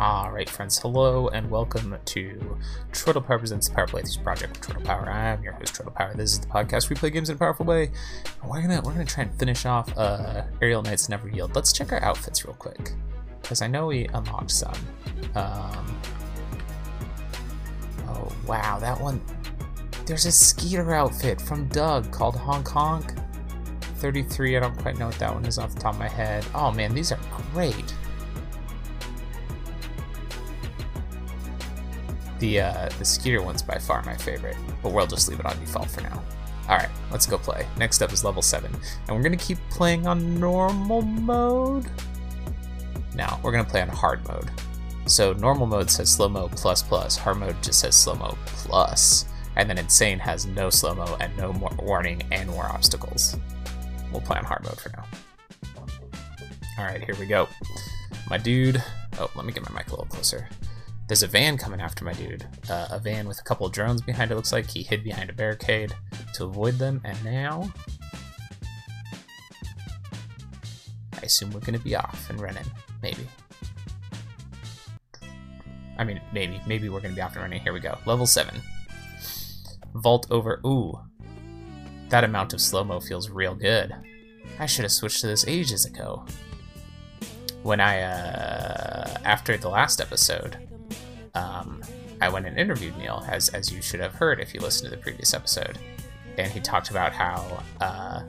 Alright friends, hello and welcome to Turtle Power Presents the Power Playthroughs Project with Turtle Power. I am your host Turtle Power. This is the podcast we play games in a powerful way. We're gonna we're gonna try and finish off uh, Aerial Knights Never Yield. Let's check our outfits real quick. Because I know we unlocked some. Um, oh wow, that one there's a Skeeter outfit from Doug called Hong Kong 33, I don't quite know what that one is off the top of my head. Oh man, these are great. The uh, the Skeeter one's by far my favorite, but we'll just leave it on default for now. Alright, let's go play. Next up is level 7, and we're going to keep playing on normal mode. Now, we're going to play on hard mode. So normal mode says slow-mo plus plus, hard mode just says slow-mo plus, and then insane has no slow-mo and no more warning and more obstacles. We'll play on hard mode for now. Alright, here we go. My dude... Oh, let me get my mic a little closer. There's a van coming after my dude. Uh, a van with a couple drones behind it, looks like. He hid behind a barricade to avoid them, and now... I assume we're gonna be off and running. Maybe. I mean, maybe. Maybe we're gonna be off and running. Here we go. Level 7. Vault over... Ooh. That amount of slow-mo feels real good. I should have switched to this ages ago. When I, uh... After the last episode, um, I went and interviewed Neil, as as you should have heard if you listened to the previous episode, and he talked about how uh,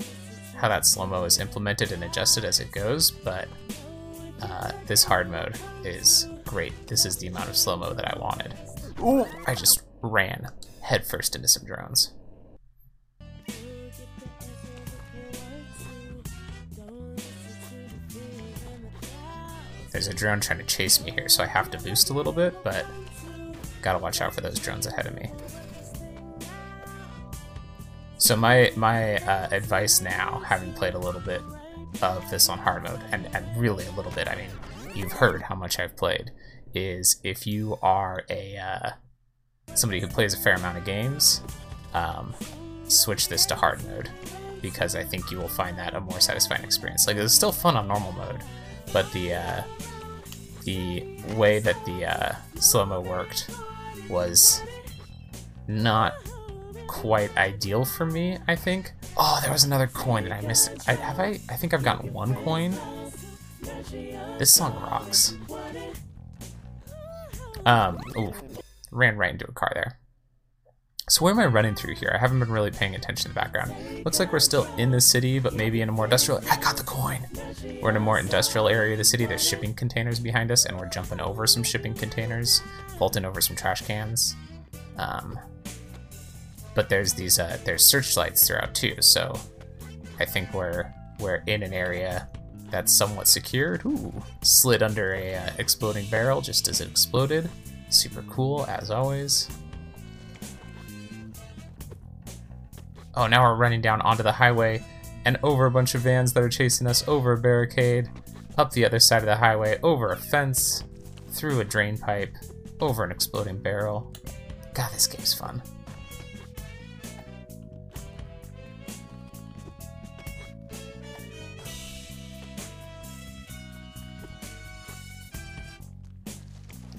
how that slow mo is implemented and adjusted as it goes. But uh, this hard mode is great. This is the amount of slow mo that I wanted. Ooh, I just ran headfirst into some drones. There's a drone trying to chase me here, so I have to boost a little bit, but gotta watch out for those drones ahead of me. So my my uh, advice now, having played a little bit of this on hard mode, and, and really a little bit, I mean, you've heard how much I've played, is if you are a uh, somebody who plays a fair amount of games, um, switch this to hard mode, because I think you will find that a more satisfying experience. Like, it's still fun on normal mode, but the uh, the way that the uh, slow mo worked was not quite ideal for me. I think. Oh, there was another coin and I missed it. I, have I? I think I've gotten one coin. This song rocks. Um. Ooh, ran right into a car there. So where am I running through here? I haven't been really paying attention to the background. Looks like we're still in the city, but maybe in a more industrial... I got the coin! We're in a more industrial area of the city. There's shipping containers behind us, and we're jumping over some shipping containers, vaulting over some trash cans. Um, but there's these uh, there's searchlights throughout too, so I think we're we're in an area that's somewhat secured. Ooh, slid under a uh, exploding barrel just as it exploded. Super cool, as always. Oh, now we're running down onto the highway and over a bunch of vans that are chasing us over a barricade, up the other side of the highway, over a fence, through a drain pipe, over an exploding barrel. God, this game's fun.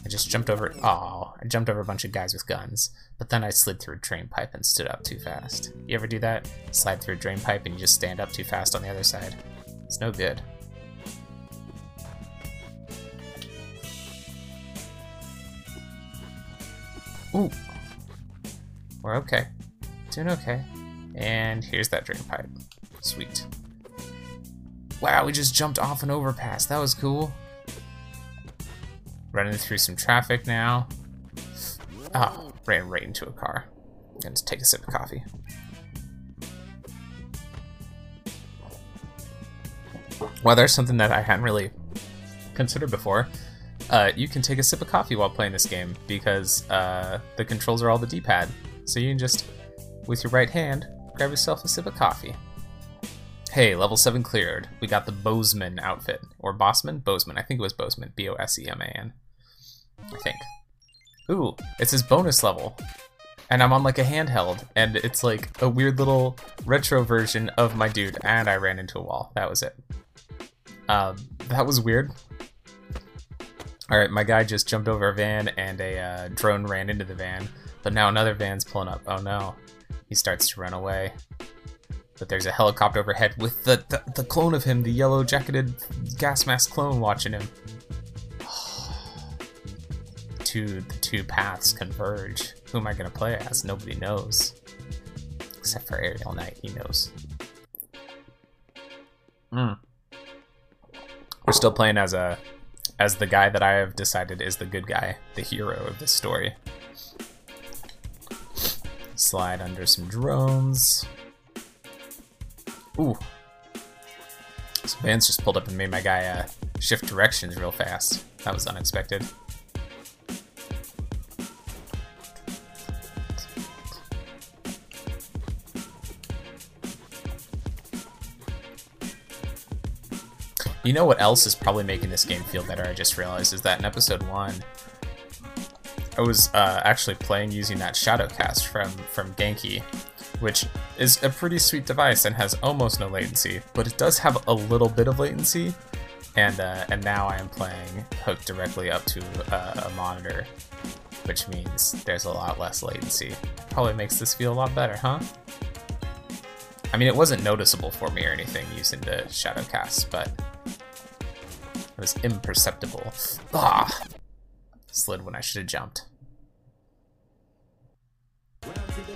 I just jumped over. Oh, I jumped over a bunch of guys with guns. But then I slid through a drain pipe and stood up too fast. You ever do that? Slide through a drain pipe and you just stand up too fast on the other side? It's no good. Ooh. We're okay. Doing okay. And here's that drain pipe. Sweet. Wow, we just jumped off an overpass. That was cool. Running through some traffic now. Oh, ran right into a car. I'm take a sip of coffee. Well, there's something that I hadn't really considered before. Uh, you can take a sip of coffee while playing this game because uh, the controls are all the D-pad. So you can just, with your right hand, grab yourself a sip of coffee. Hey, level 7 cleared. We got the Boseman outfit. Or Bossman? Boseman. I think it was Boseman. B-O-S-E-M-A-N. I think. Ooh, it's his bonus level. And I'm on like a handheld, and it's like a weird little retro version of my dude, and I ran into a wall. That was it. Um, that was weird. Alright, my guy just jumped over a van and a uh, drone ran into the van, but now another van's pulling up. Oh no. He starts to run away. But there's a helicopter overhead with the, the, the clone of him, the yellow jacketed gas mask clone watching him. Two, the two paths converge. Who am I going to play as? Nobody knows. Except for Aerial Knight, he knows. Hmm. We're still playing as a as the guy that I have decided is the good guy, the hero of this story. Slide under some drones. Ooh. Some vans just pulled up and made my guy uh, shift directions real fast. That was unexpected. You know what else is probably making this game feel better, I just realized, is that in episode 1, I was uh, actually playing using that Shadowcast from, from Genki, which is a pretty sweet device and has almost no latency, but it does have a little bit of latency, and, uh, and now I am playing hooked directly up to uh, a monitor, which means there's a lot less latency. Probably makes this feel a lot better, huh? I mean, it wasn't noticeable for me or anything using the Shadowcast, but was imperceptible. Ah! Slid when I should have jumped.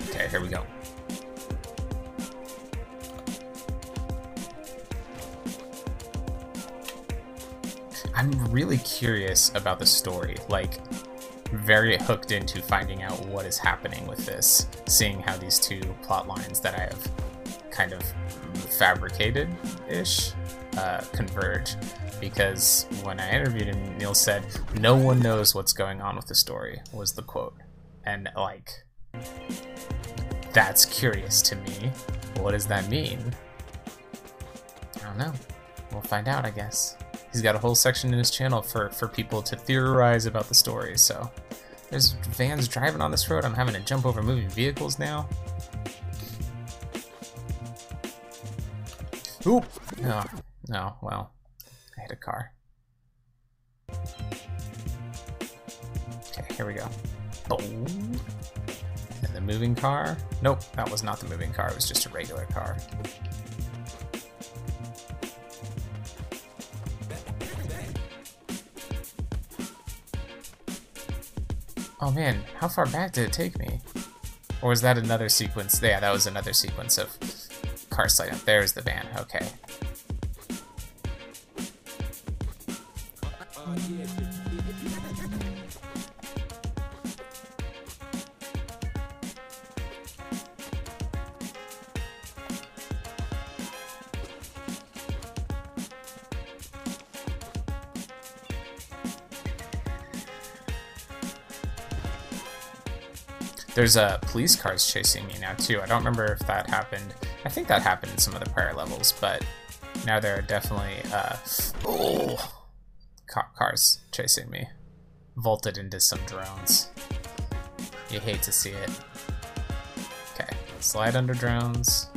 Okay, here we go. I'm really curious about the story, like, very hooked into finding out what is happening with this, seeing how these two plot lines that I have kind of fabricated-ish uh, converge because when I interviewed him, Neil said, "No one knows what's going on with the story." Was the quote, and like, that's curious to me. What does that mean? I don't know. We'll find out, I guess. He's got a whole section in his channel for for people to theorize about the story. So there's vans driving on this road. I'm having to jump over moving vehicles now. Oop! No, no, well, hit a car. Okay, here we go. Oh. And the moving car. Nope, that was not the moving car. It was just a regular car. Oh man, how far back did it take me? Or was that another sequence? Yeah, that was another sequence of car sliding up. There's the van. Okay. There's uh, police cars chasing me now too. I don't remember if that happened. I think that happened in some of the prior levels, but now there are definitely uh, oh, cars chasing me. Vaulted into some drones. You hate to see it. Okay, slide under drones,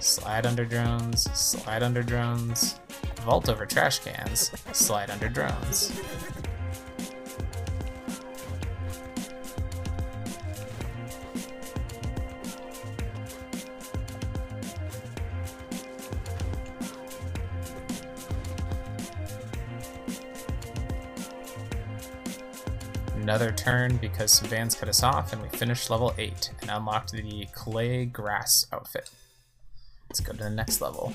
slide under drones, slide under drones, vault over trash cans, slide under drones. Turn because some vans cut us off, and we finished level 8 and unlocked the clay grass outfit. Let's go to the next level.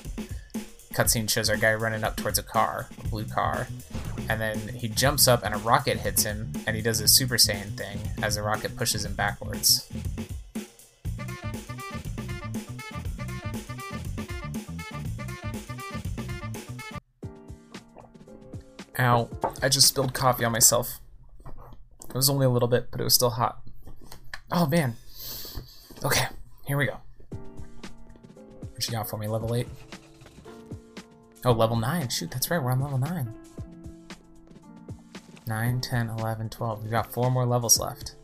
Cutscene shows our guy running up towards a car, a blue car, and then he jumps up and a rocket hits him, and he does a Super Saiyan thing as the rocket pushes him backwards. Ow, I just spilled coffee on myself. It was only a little bit, but it was still hot. Oh, man. Okay, here we go. What you got for me, level 8? Oh, level 9. Shoot, that's right, we're on level 9. 9, 10, 11, 12. We've got four more levels left.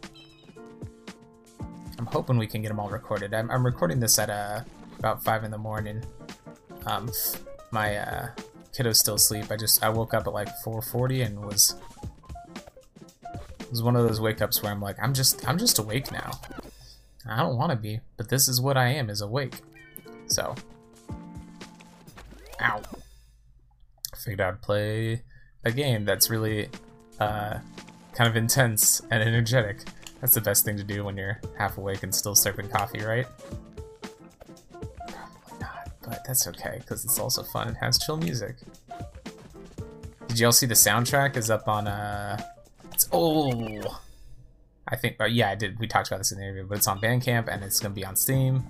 I'm hoping we can get them all recorded. I'm, I'm recording this at uh, about 5 in the morning. Um, my uh, kiddo's still asleep. I just I woke up at like 4.40 and was It was one of those wake ups where I'm like, I'm just I'm just awake now. I don't want to be, but this is what I am, is awake. So, ow. Figured I'd play a game that's really uh, kind of intense and energetic. That's the best thing to do when you're half awake and still sipping coffee, right? Probably not, but that's okay, because it's also fun and has chill music. Did y'all see the soundtrack is up on, uh... It's, oh! I think, uh, yeah, I did. We talked about this in the interview, but it's on Bandcamp and it's to be on Steam.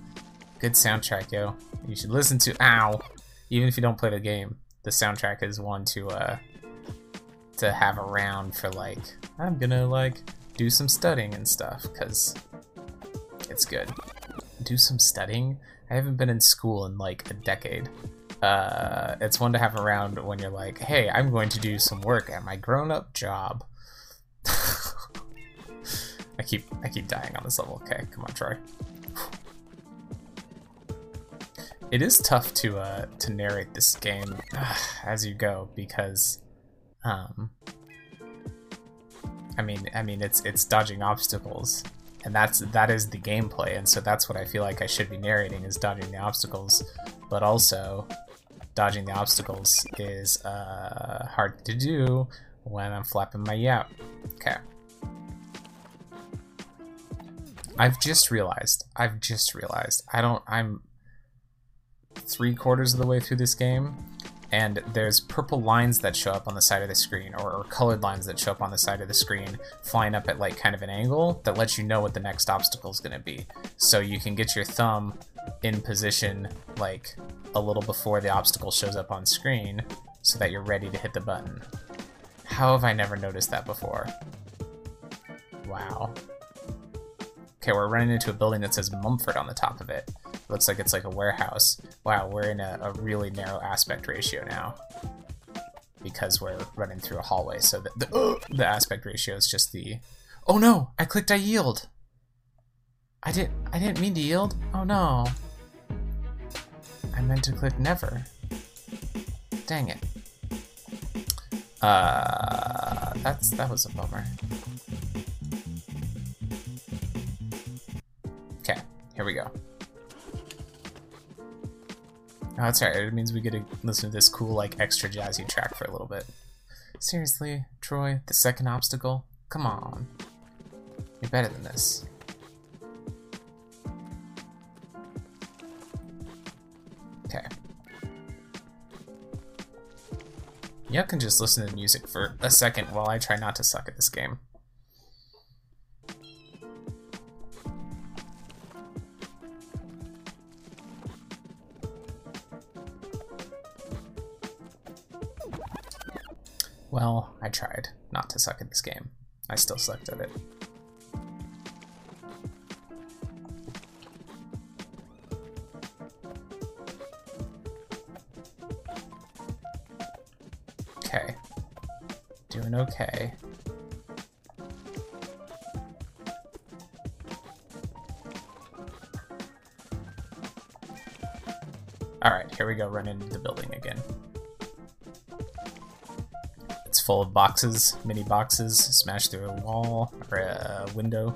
Good soundtrack, yo. You should listen to, ow! Even if you don't play the game, the soundtrack is one to, uh, to have around for, like, I'm gonna, like, do some studying and stuff, because it's good. Do some studying? I haven't been in school in like a decade. Uh, it's one to have around when you're like, hey, I'm going to do some work at my grown-up job. Keep I keep dying on this level. Okay, come on, Troy. It is tough to uh, to narrate this game as you go because um, I mean, I mean, it's it's dodging obstacles, and that's that is the gameplay, and so that's what I feel like I should be narrating is dodging the obstacles, but also dodging the obstacles is uh, hard to do when I'm flapping my yap. Okay. I've just realized. I've just realized. I don't. I'm three quarters of the way through this game, and there's purple lines that show up on the side of the screen or, or, colored lines that show up on the side of the screen flying up at like kind of an angle that lets you know what the next obstacle is going to be so you can get your thumb in position like a little before the obstacle shows up on screen so that you're ready to hit the button how have i never noticed that before wow okay we're running into a building that says mumford on the top of it Looks like it's like a warehouse. Wow, we're in a, a really narrow aspect ratio now. Because we're running through a hallway, so the, the, uh, the aspect ratio is just the... Oh no! I clicked I yield! I didn't, I didn't mean to yield. Oh no. I meant to click never. Dang it. Uh, that's, that was a bummer. Here we go. Oh, that's right. It means we get to listen to this cool, like, extra jazzy track for a little bit. Seriously, Troy? The second obstacle? Come on. You're better than this. Okay. Y'all can just listen to music for a second while I try not to suck at this game. Well, I tried not to suck at this game. I still sucked at it. Okay. Doing okay. Alright, here we go, run into the building again full of boxes, mini boxes, smashed through a wall or a window.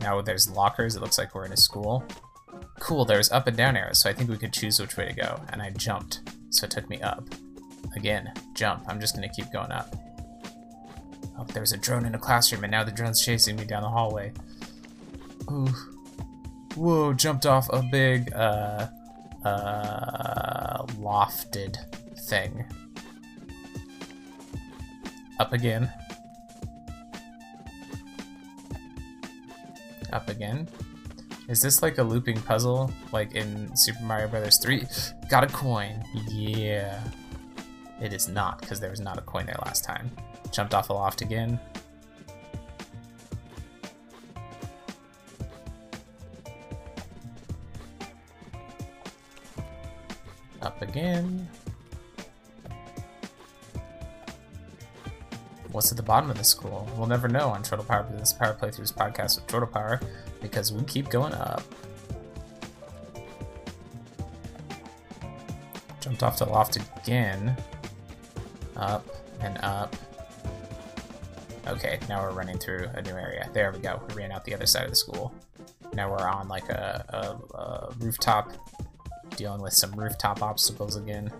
Now there's lockers, it looks like we're in a school. Cool, there's up and down arrows, so I think we could choose which way to go. And I jumped, so it took me up. Again, jump, I'm just gonna keep going up. Oh, there's a drone in a classroom, and now the drone's chasing me down the hallway. Ooh. Whoa, jumped off a big, uh, uh, lofted thing. Up again. Up again. Is this like a looping puzzle, like in Super Mario Brothers 3? Got a coin. Yeah. It is not, because there was not a coin there last time. Jumped off a loft again. Up again. What's at the bottom of the school? We'll never know on Turtle Power this Power Playthroughs podcast with Turtle Power because we keep going up. Jumped off the loft again. Up and up. Okay, now we're running through a new area. There we go. We ran out the other side of the school. Now we're on like a, a, a rooftop, dealing with some rooftop obstacles again.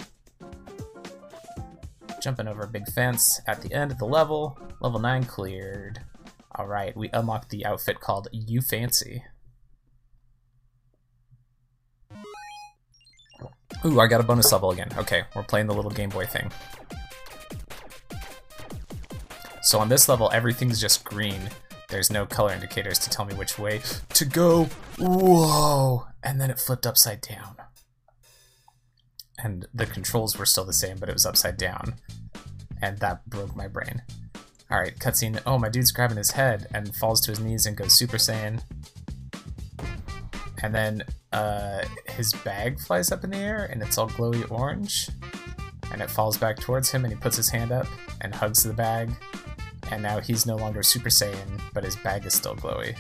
Jumping over a big fence at the end of the level. Level 9 cleared. Alright, we unlocked the outfit called You Fancy. Ooh, I got a bonus level again. Okay, we're playing the little Game Boy thing. So on this level, everything's just green. There's no color indicators to tell me which way to go. Whoa! And then it flipped upside down. And the controls were still the same, but it was upside down. And that broke my brain. Alright, cutscene. Oh, my dude's grabbing his head and falls to his knees and goes Super Saiyan. And then uh, his bag flies up in the air and it's all glowy orange. And it falls back towards him and he puts his hand up and hugs the bag. And now he's no longer Super Saiyan, but his bag is still glowy.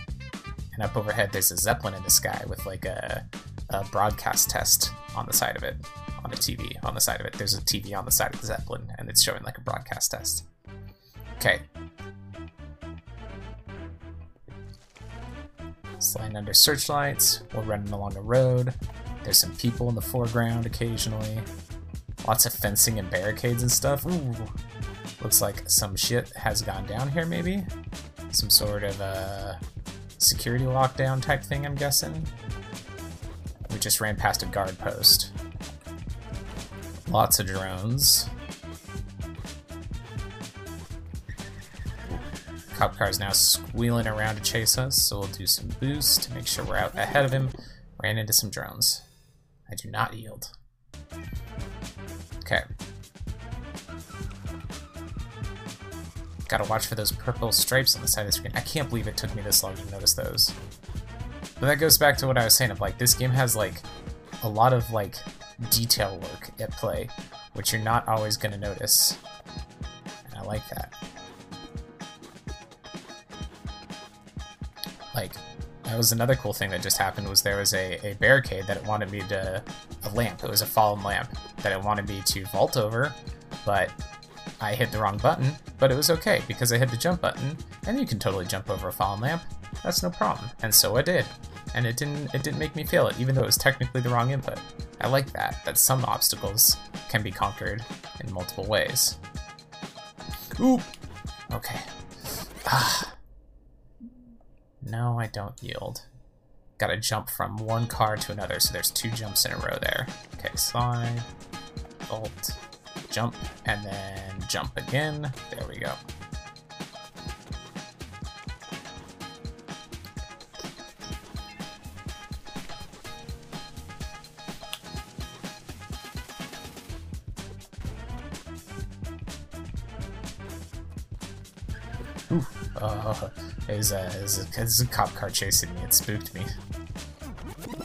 And up overhead, there's a Zeppelin in the sky with like a, a broadcast test on the side of it, on a TV on the side of it. There's a TV on the side of the Zeppelin and it's showing like a broadcast test. Okay, Sliding under searchlights, we're running along a road. There's some people in the foreground occasionally. Lots of fencing and barricades and stuff. Ooh, looks like some shit has gone down here maybe. Some sort of uh, security lockdown type thing, I'm guessing. We just ran past a guard post. Lots of drones. Cop car is now squealing around to chase us, so we'll do some boost to make sure we're out ahead of him. Ran into some drones. I do not yield. Okay. Gotta watch for those purple stripes on the side of the screen. I can't believe it took me this long to notice those. But that goes back to what I was saying of like, this game has like a lot of like detail work at play, which you're not always gonna notice. And I like that. like that was another cool thing that just happened was there was a, a barricade that it wanted me to a lamp. It was a fallen lamp that it wanted me to vault over but i hit the wrong button but it was okay because i hit the jump button and you can totally jump over a fallen lamp. That's no problem. And so i did. And it didn't it didn't make me fail it even though it was technically the wrong input i like that that some obstacles can be conquered in multiple ways Oop. okay ah no, I don't yield. Gotta jump from one car to another, so there's two jumps in a row there. Okay, slide, bolt, jump, and then jump again. There we go. Ooh, uh, there's a, there's, a, there's a cop car chasing me. It spooked me.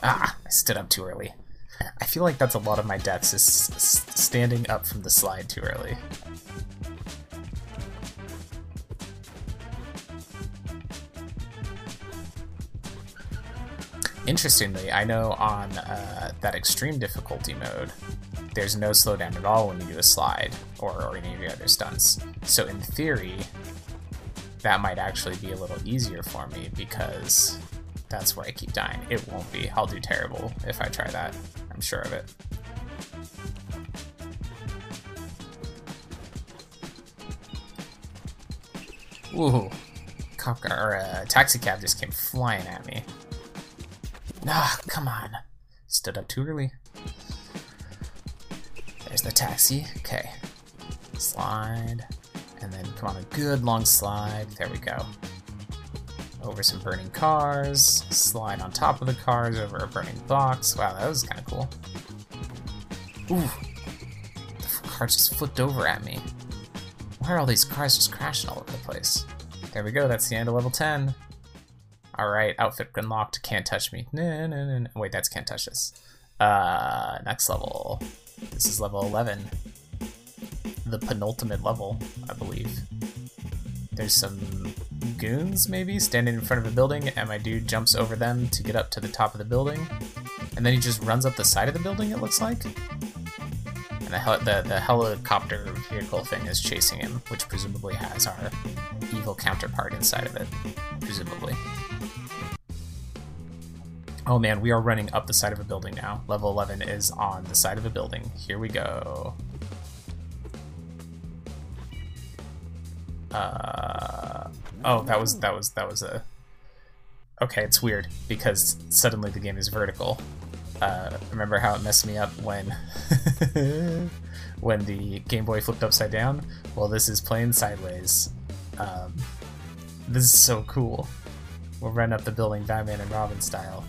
Ah, I stood up too early. I feel like that's a lot of my deaths, is standing up from the slide too early. Interestingly, I know on uh, that extreme difficulty mode, there's no slowdown at all when you do a slide or, or any of your other stunts. So in theory, that might actually be a little easier for me because that's where I keep dying. It won't be. I'll do terrible if I try that. I'm sure of it. Ooh, cop car, or uh, taxi cab just came flying at me. Ah, come on. Stood up too early. There's the taxi. Okay. Slide. And then come on a good long slide. There we go. Over some burning cars. Slide on top of the cars over a burning box. Wow, that was kind of cool. Ooh. The car just flipped over at me. Why are all these cars just crashing all over the place? There we go, that's the end of level 10. Alright, outfit unlocked, can't touch me. No, no, no. Wait, that's can't touch this. Uh, next level. This is level 11 the penultimate level, I believe. There's some goons, maybe, standing in front of a building, and my dude jumps over them to get up to the top of the building. And then he just runs up the side of the building, it looks like. And the, the, the helicopter vehicle thing is chasing him, which presumably has our evil counterpart inside of it. Presumably. Oh man, we are running up the side of a building now. Level 11 is on the side of a building. Here we go. Uh, oh, that was, that was, that was a... Okay, it's weird, because suddenly the game is vertical. Uh, remember how it messed me up when when the Game Boy flipped upside down? Well, this is playing sideways. Um, this is so cool. We'll run up the building Batman and Robin style.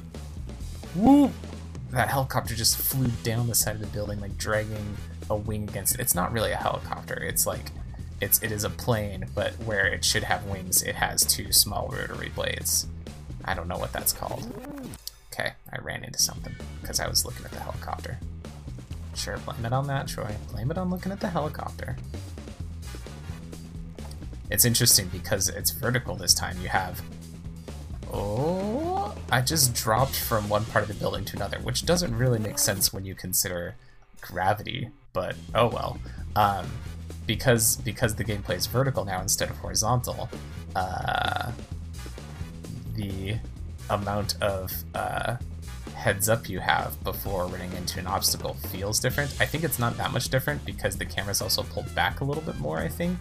Woo! That helicopter just flew down the side of the building, like dragging a wing against it. It's not really a helicopter. It's like it's it is a plane, but where it should have wings, it has two small rotary blades. I don't know what that's called. Okay, I ran into something because I was looking at the helicopter. Sure, blame it on that, Troy. Blame it on looking at the helicopter. It's interesting because it's vertical this time. You have... Oh, I just dropped from one part of the building to another, which doesn't really make sense when you consider gravity, but oh well. Um, because because the gameplay is vertical now instead of horizontal, uh, the amount of uh, heads up you have before running into an obstacle feels different. I think it's not that much different because the camera's also pulled back a little bit more, I think.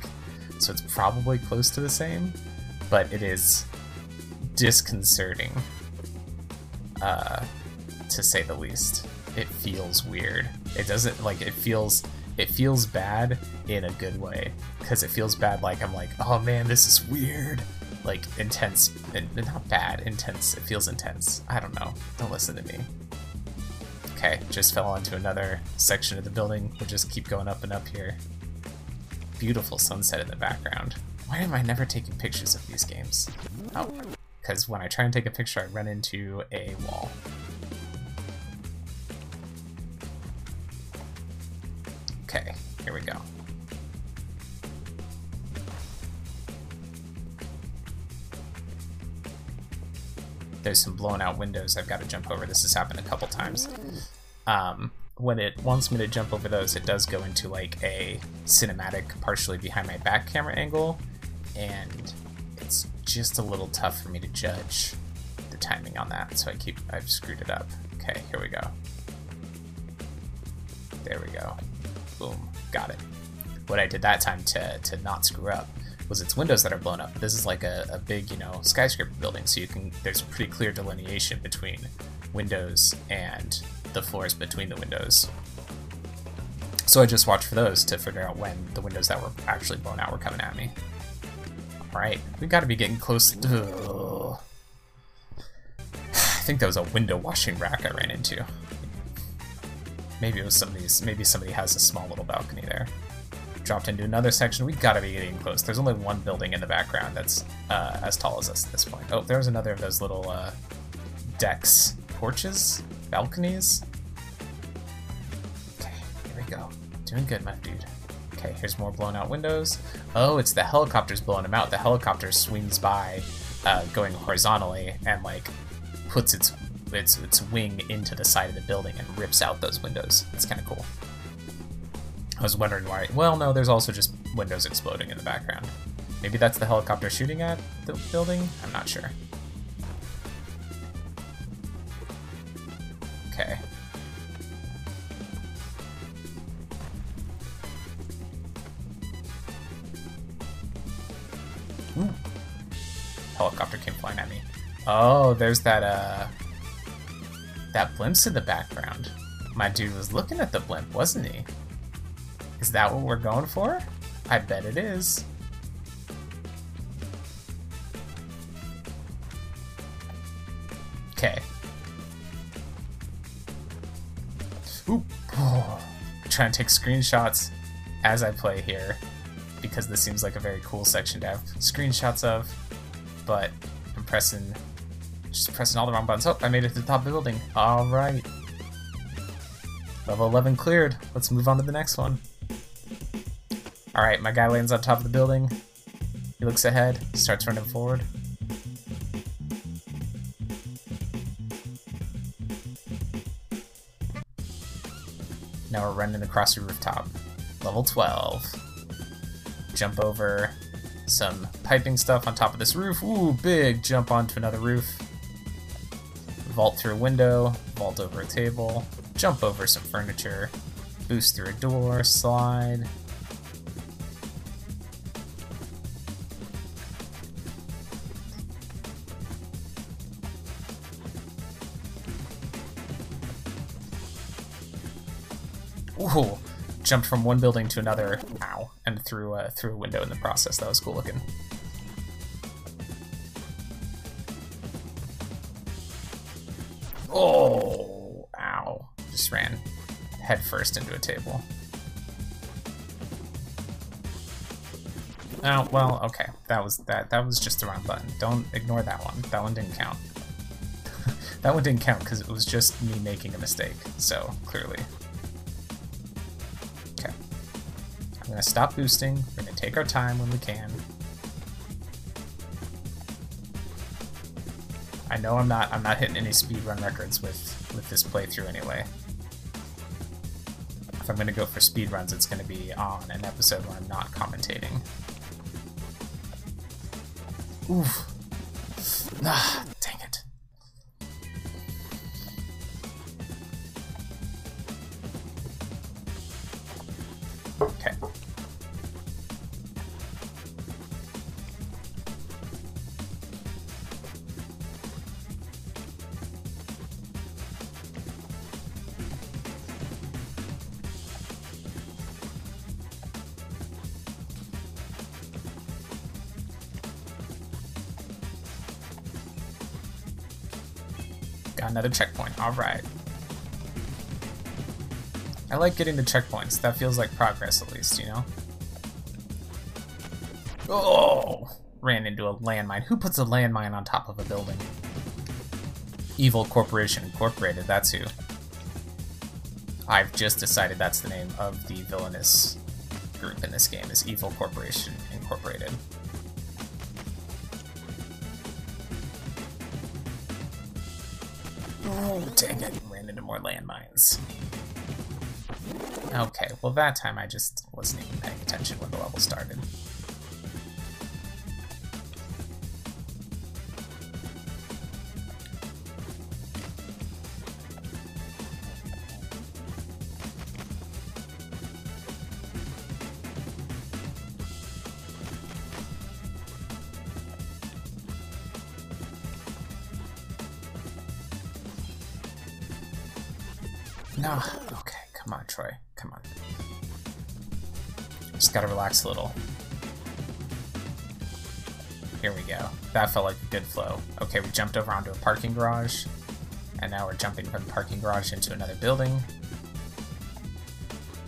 So it's probably close to the same, but it is disconcerting, uh, to say the least. It feels weird. It doesn't, like, it feels, it feels bad in a good way, because it feels bad like I'm like, oh man, this is weird. Like intense not bad intense it feels intense. I don't know don't listen to me. Okay just fell onto another section of the building we'll just keep going up and up here. Beautiful sunset in the background. Why am i never taking pictures of these games? Oh because when i try and take a picture i run into a wall here we go there's some blown out windows I've got to jump over. This has happened a couple times. Um, when it wants me to jump over those, it does go into like a cinematic, partially behind my back camera angle, and it's just a little tough for me to judge the timing on that. So I keep I've screwed it up. Okay, here we go. There we go. Boom, got it. What I did that time to to not screw up was its windows that are blown up. This is like a, a big, you know, skyscraper building, so you can there's pretty clear delineation between windows and the floors between the windows. So I just watched for those to figure out when the windows that were actually blown out were coming at me. Alright, we've gotta be getting close to... I think that was a window washing rack I ran into. Maybe it was somebody's, maybe somebody has a small little balcony there dropped into another section. We gotta be getting close. There's only one building in the background that's uh, as tall as us at this point. Oh, there's another of those little uh, decks, porches, balconies. Okay, here we go. Doing good, my dude. Okay, here's more blown out windows. Oh, it's the helicopters blowing them out. The helicopter swings by, uh, going horizontally, and like puts its its its wing into the side of the building and rips out those windows. It's kind of cool. I was wondering why. Well, no, there's also just windows exploding in the background. Maybe that's the helicopter shooting at the building? I'm not sure. Okay. Ooh. Helicopter came flying at me. Oh, there's that, uh... That blimp's in the background. My dude was looking at the blimp, wasn't he? Is that what we're going for? I bet it is. Okay. Oop. Oh. Trying to take screenshots as I play here because this seems like a very cool section to have screenshots of, but I'm pressing, just pressing all the wrong buttons. Oh, I made it to the top of the building. All right. Level 11 cleared. Let's move on to the next one. Alright, my guy lands on top of the building. He looks ahead, starts running forward. Now we're running across the rooftop. Level 12. Jump over some piping stuff on top of this roof. Ooh, big jump onto another roof. Vault through a window, vault over a table, jump over some furniture, boost through a door, slide. Ooh, jumped from one building to another, ow, and through, uh, through a window in the process. That was cool looking. Table. Oh, well, okay. That was that that was just the wrong button. Don't ignore that one. That one didn't count. that one didn't count because it was just me making a mistake, so clearly. Okay. I'm gonna stop boosting. We're gonna take our time when we can. I know I'm not I'm not hitting any speedrun records with with this playthrough anyway. I'm gonna go for speedruns, it's gonna be on an episode where I'm not commentating. Oof. Ah, another checkpoint. Alright. I like getting the checkpoints. That feels like progress, at least, you know? Oh! Ran into a landmine. Who puts a landmine on top of a building? Evil Corporation Incorporated, that's who. I've just decided that's the name of the villainous group in this game, is Evil Corporation Incorporated. Dang it. Ran into more landmines. Okay, well that time I just wasn't even paying attention when the level started. Okay, come on, Troy, come on. Just gotta relax a little. Here we go. That felt like a good flow. Okay, we jumped over onto a parking garage, and now we're jumping from the parking garage into another building.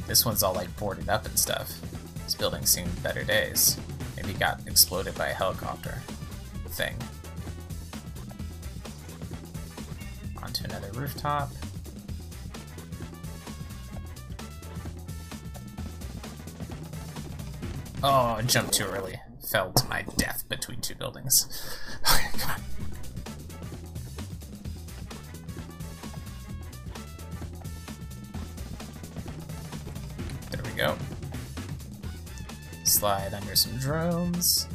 This one's all like boarded up and stuff. This building's seen better days. Maybe got exploded by a helicopter thing. Onto another rooftop. Oh, I jumped too early. Fell to my death between two buildings. Okay, come on. There we go. Slide under some drones.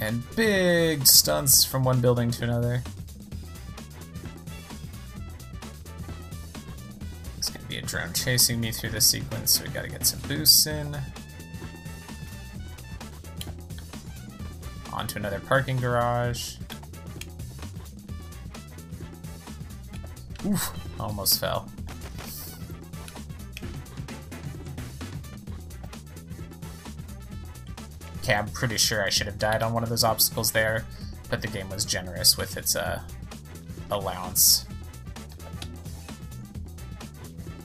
And big stunts from one building to another. It's gonna be a drone chasing me through this sequence, so we gotta get some boosts in. Onto another parking garage. Oof, almost fell. Okay, I'm pretty sure I should have died on one of those obstacles there, but the game was generous with its uh, allowance.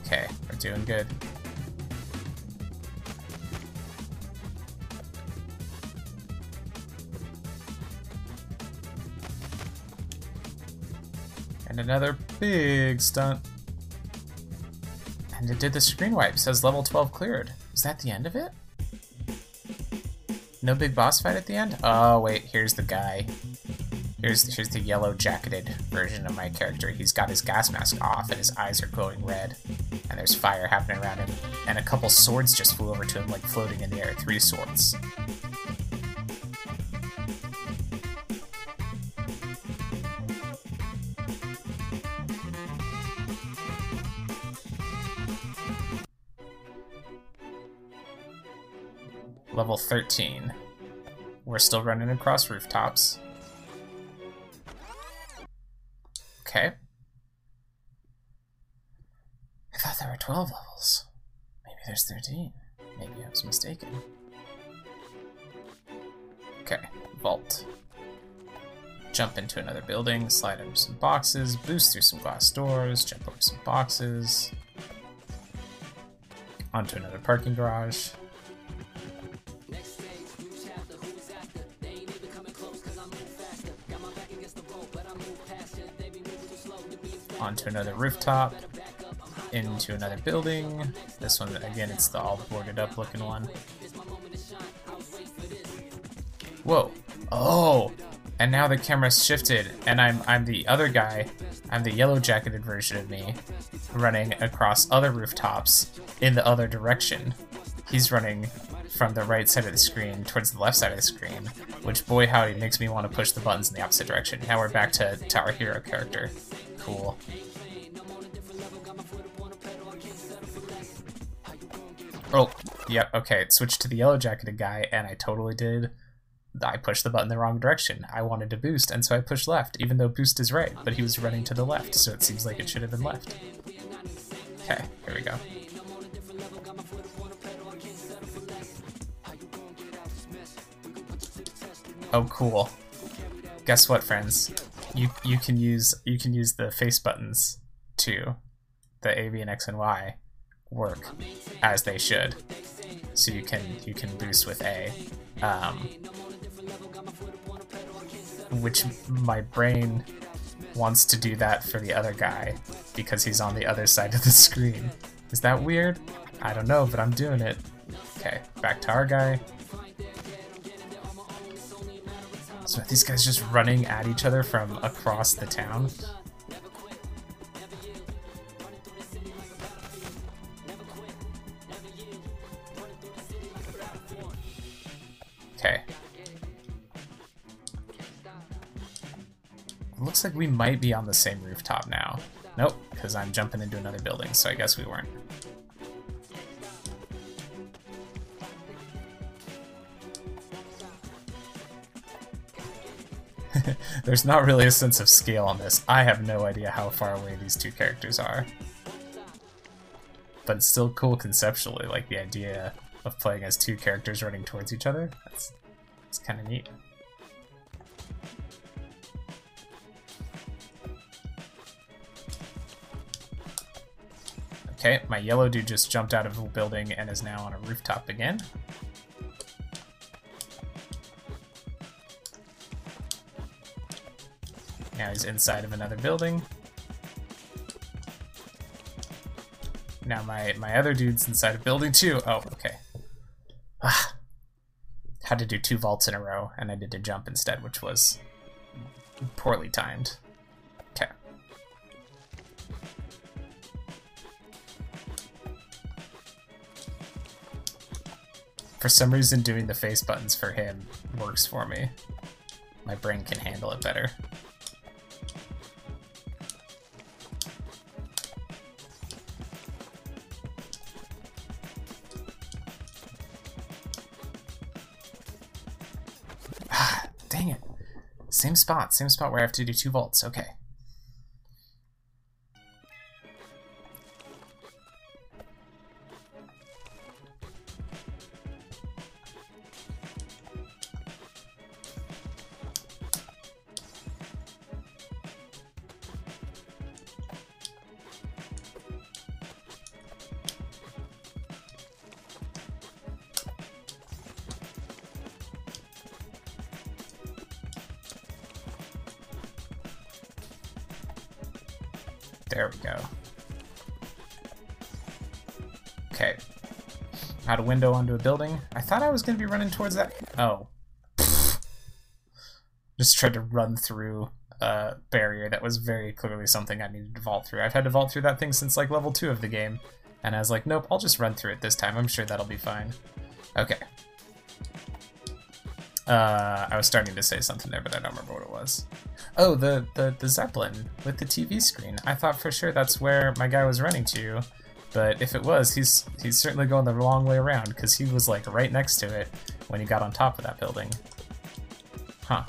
Okay, we're doing good. Another big stunt. And it did the screen wipe. Says level 12 cleared. Is that the end of it? No big boss fight at the end? Oh, wait, here's the guy. Here's, here's the yellow jacketed version of my character. He's got his gas mask off and his eyes are glowing red. And there's fire happening around him. And a couple swords just flew over to him, like floating in the air. Three swords. Level 13. We're still running across rooftops. Okay. I thought there were 12 levels. Maybe there's 13. Maybe I was mistaken. Okay, vault. Jump into another building, slide under some boxes, boost through some glass doors, jump over some boxes. Onto another parking garage. Onto another rooftop, into another building. This one, again, it's the all boarded up looking one. Whoa. Oh! And now the camera's shifted, and I'm I'm the other guy. I'm the yellow jacketed version of me, running across other rooftops in the other direction. He's running from the right side of the screen towards the left side of the screen, which boy howdy makes me want to push the buttons in the opposite direction. Now we're back to, to our hero character. Oh, yep, okay, it switched to the yellow jacketed guy, and I totally did. I pushed the button the wrong direction. I wanted to boost, and so I pushed left, even though boost is right, but he was running to the left, so it seems like it should have been left. Okay, here we go. Oh, cool. Guess what, friends? You you can use you can use the face buttons to the A, B, and X and Y work as they should. So you can you can boost with A, um, which my brain wants to do that for the other guy because he's on the other side of the screen. Is that weird? I don't know, but I'm doing it. Okay, back to our guy. So these guys just running at each other from across the town? Okay. Looks like we might be on the same rooftop now. Nope, because I'm jumping into another building, so I guess we weren't. There's not really a sense of scale on this. I have no idea how far away these two characters are. But it's still cool conceptually, like the idea of playing as two characters running towards each other. That's, that's kind of neat. Okay, my yellow dude just jumped out of a building and is now on a rooftop again. Now he's inside of another building. Now my, my other dude's inside a building too. Oh, okay. Ah. Had to do two vaults in a row, and I did a jump instead, which was poorly timed. Okay. For some reason, doing the face buttons for him works for me. My brain can handle it better. Spot, same spot where I have to do two volts. Okay. There we go. Okay. Out a window onto a building. I thought I was going to be running towards that. Oh. Just tried to run through a barrier that was very clearly something I needed to vault through. I've had to vault through that thing since like level 2 of the game. And I was like, nope, I'll just run through it this time. I'm sure that'll be fine. Okay. Uh, I was starting to say something there, but I don't remember what it was. Oh, the, the, the Zeppelin with the TV screen. I thought for sure that's where my guy was running to, but if it was, he's he's certainly going the wrong way around, because he was like right next to it when he got on top of that building. Huh.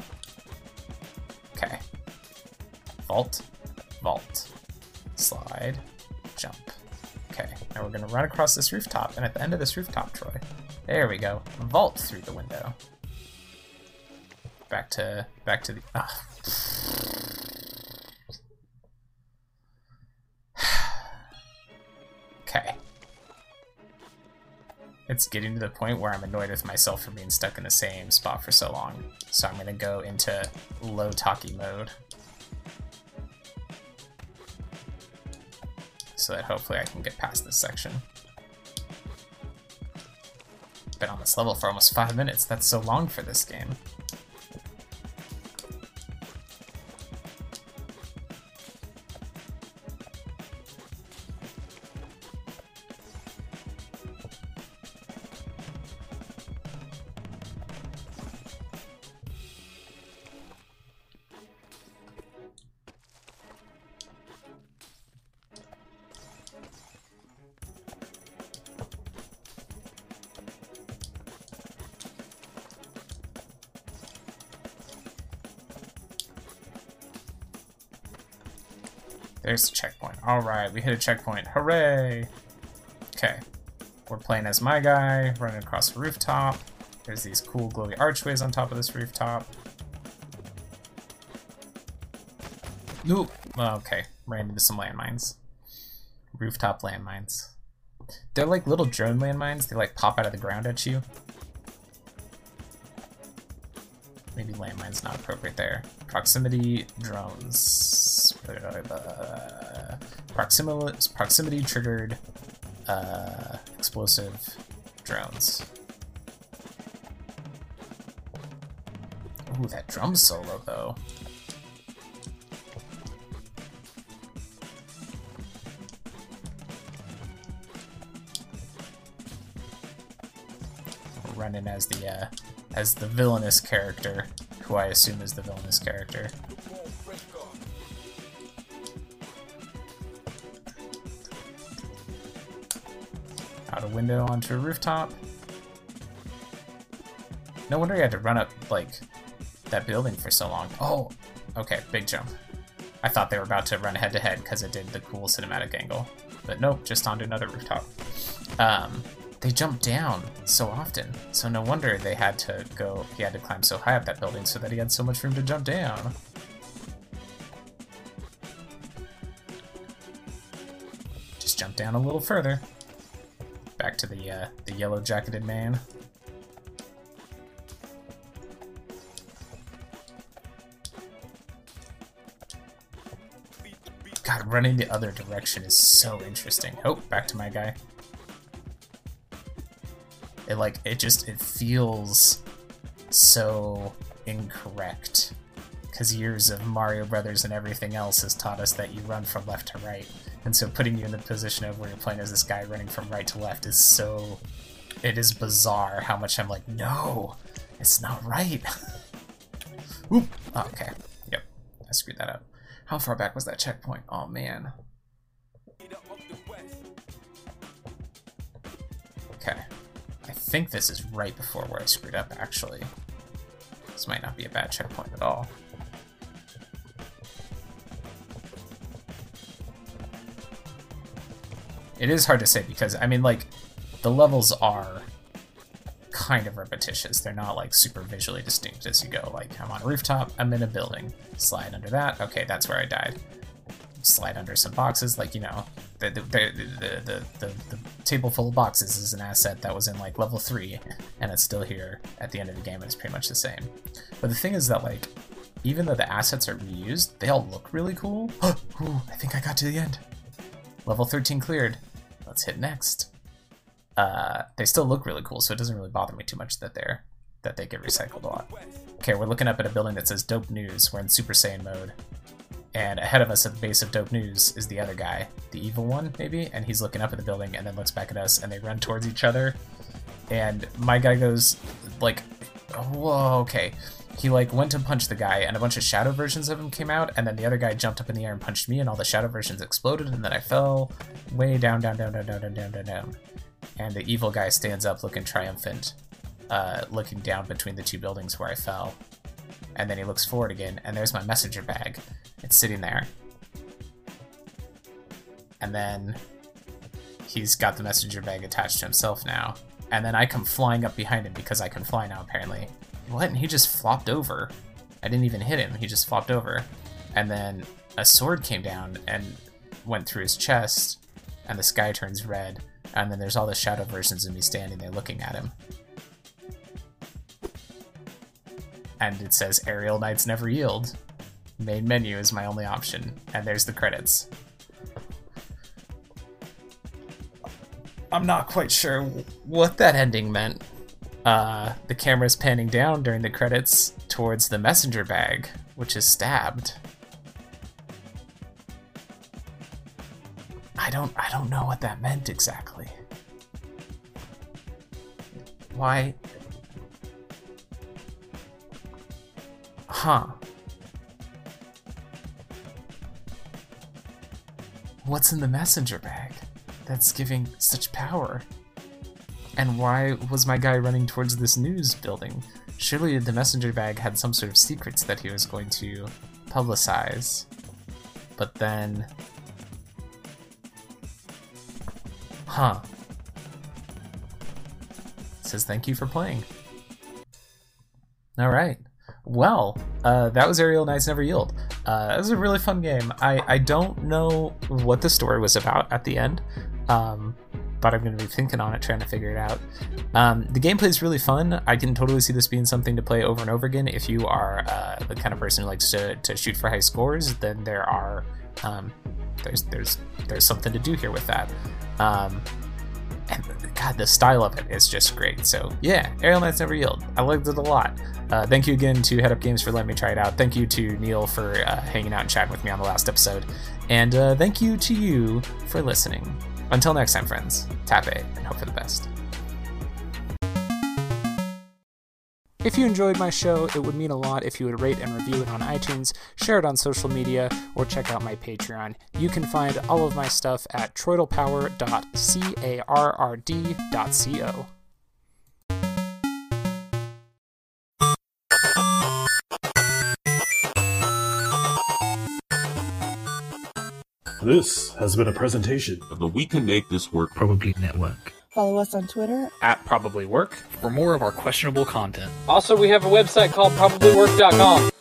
Okay. Vault, vault, slide, jump. Okay, now we're gonna run across this rooftop, and at the end of this rooftop, Troy, there we go, vault through the window. Back to, back to the. It's getting to the point where I'm annoyed with myself for being stuck in the same spot for so long. So I'm gonna go into low talkie mode. so that hopefully I can get past this section. Been on this level for almost five minutes. That's so long for this game. The checkpoint. Alright, we hit a checkpoint. Hooray! Okay. We're playing as my guy, running across a rooftop. There's these cool glowy archways on top of this rooftop. Nope. okay. Ran into some landmines. Rooftop landmines. They're like little drone landmines. They like pop out of the ground at you. Maybe landmine's not appropriate there. Proximity drones uh, proximity, proximity triggered uh, explosive drones. Ooh, that drum solo though. running as the uh, as the villainous character, who I assume is the villainous character. Window onto a rooftop. No wonder you had to run up, like, that building for so long. Oh, okay, big jump. I thought they were about to run head-to-head because it did the cool cinematic angle. But nope, just onto another rooftop. Um, they jump down so often, so no wonder they had to go, he had to climb so high up that building so that he had so much room to jump down. Just jump down a little further to the yellow jacketed man. God, running the other direction is so interesting. Oh, back to my guy. It like it just it feels so incorrect because years of Mario Brothers and everything else has taught us that you run from left to right. And so putting you in the position of where you're playing as this guy running from right to left is so... It is bizarre how much I'm like, no, it's not right. Oop. Oh, okay. Yep. I screwed that up. How far back was that checkpoint? Oh, man. Okay. I think this is right before where I screwed up, actually. This might not be a bad checkpoint at all. It is hard to say because, I mean, like, the levels are kind of repetitious. They're not, like, super visually distinct as you go. Like, I'm on a rooftop, I'm in a building. Slide under that, okay, that's where I died. Slide under some boxes, like, you know, the, the, the, the, table full of boxes is an asset that was in, like, level 3, and it's still here at the end of the game, and it's pretty much the same. But the thing is that, like, even though the assets are reused, they all look really cool. Ooh, I think I got to the end. Level 13 cleared. Let's hit next. Uh, they still look really cool, so it doesn't really bother me too much that they're that they get recycled a lot. Okay, we're looking up at a building that says Dope News. We're in Super Saiyan mode. And ahead of us at the base of Dope News is the other guy, the evil one, maybe? And he's looking up at the building and then looks back at us and they run towards each other. And my guy goes, like, whoa, okay. He, like, went to punch the guy and a bunch of shadow versions of him came out. And then the other guy jumped up in the air and punched me and all the shadow versions exploded. And then I fell way down, down, down, down, down, down, down, down, down. And the evil guy stands up looking triumphant, uh, looking down between the two buildings where I fell and then he looks forward again, and there's my messenger bag. It's sitting there. And then he's got the messenger bag attached to himself now. And then I come flying up behind him because I can fly now, apparently. What? And he just flopped over. I didn't even hit him, he just flopped over. And then a sword came down and went through his chest, and the sky turns red. And then there's all the shadow versions of me standing there looking at him. and it says Aerial Knight's Never Yield. Main menu is my only option, and there's the credits. I'm not quite sure what that ending meant. Uh, the camera's panning down during the credits towards the messenger bag, which is stabbed. I don't I don't know what that meant exactly. Why Huh. What's in the messenger bag that's giving such power? And why was my guy running towards this news building? Surely the messenger bag had some sort of secrets that he was going to publicize. But then... Huh. Says thank you for playing. Alright. Well, uh, that was Aerial Knight's Never Yield. Uh, it was a really fun game. I, I don't know what the story was about at the end, um, but I'm going to be thinking on it, trying to figure it out. Um, the gameplay is really fun. I can totally see this being something to play over and over again. If you are uh, the kind of person who likes to, to shoot for high scores, then there are um, there's there's there's something to do here with that. Um, and God, the style of it is just great. So yeah, Aerial Knight's Never Yield. I liked it a lot. Uh, thank you again to Headup Games for letting me try it out. Thank you to Neil for uh, hanging out and chatting with me on the last episode. And uh, thank you to you for listening. Until next time, friends, tap A and hope for the best. If you enjoyed my show, it would mean a lot if you would rate and review it on iTunes, share it on social media, or check out my Patreon. You can find all of my stuff at troidalpower.carrd.co. This has been a presentation of the We Can Make This Work Probably Network. Follow us on Twitter At Probably Work. For more of our questionable content. Also, we have a website called probablywork.com.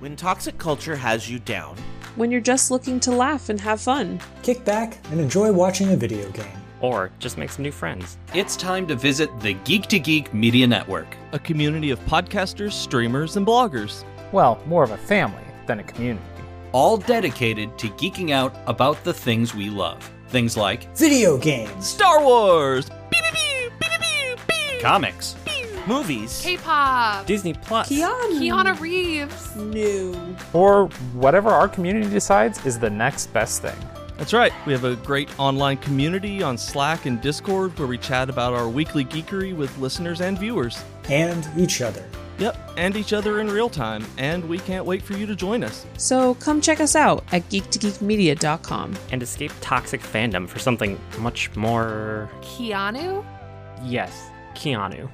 When toxic culture has you down, when you're just looking to laugh and have fun. Kick back and enjoy watching a video game. Or just make some new friends. It's time to visit the Geek to Geek Media Network, a community of podcasters, streamers, and bloggers. Well, more of a family than a community. All dedicated to geeking out about the things we love. Things like video games, Star Wars, comics, movies, K-pop, Disney Plus, Keanu, Keanu Reeves, new, or whatever our community decides is the next best thing. That's right. We have a great online community on Slack and Discord where we chat about our weekly geekery with listeners and viewers. And each other. Yep, and each other in real time, and we can't wait for you to join us. So come check us out at geektogeekmedia.com. And escape toxic fandom for something much more. Keanu? Yes, Keanu.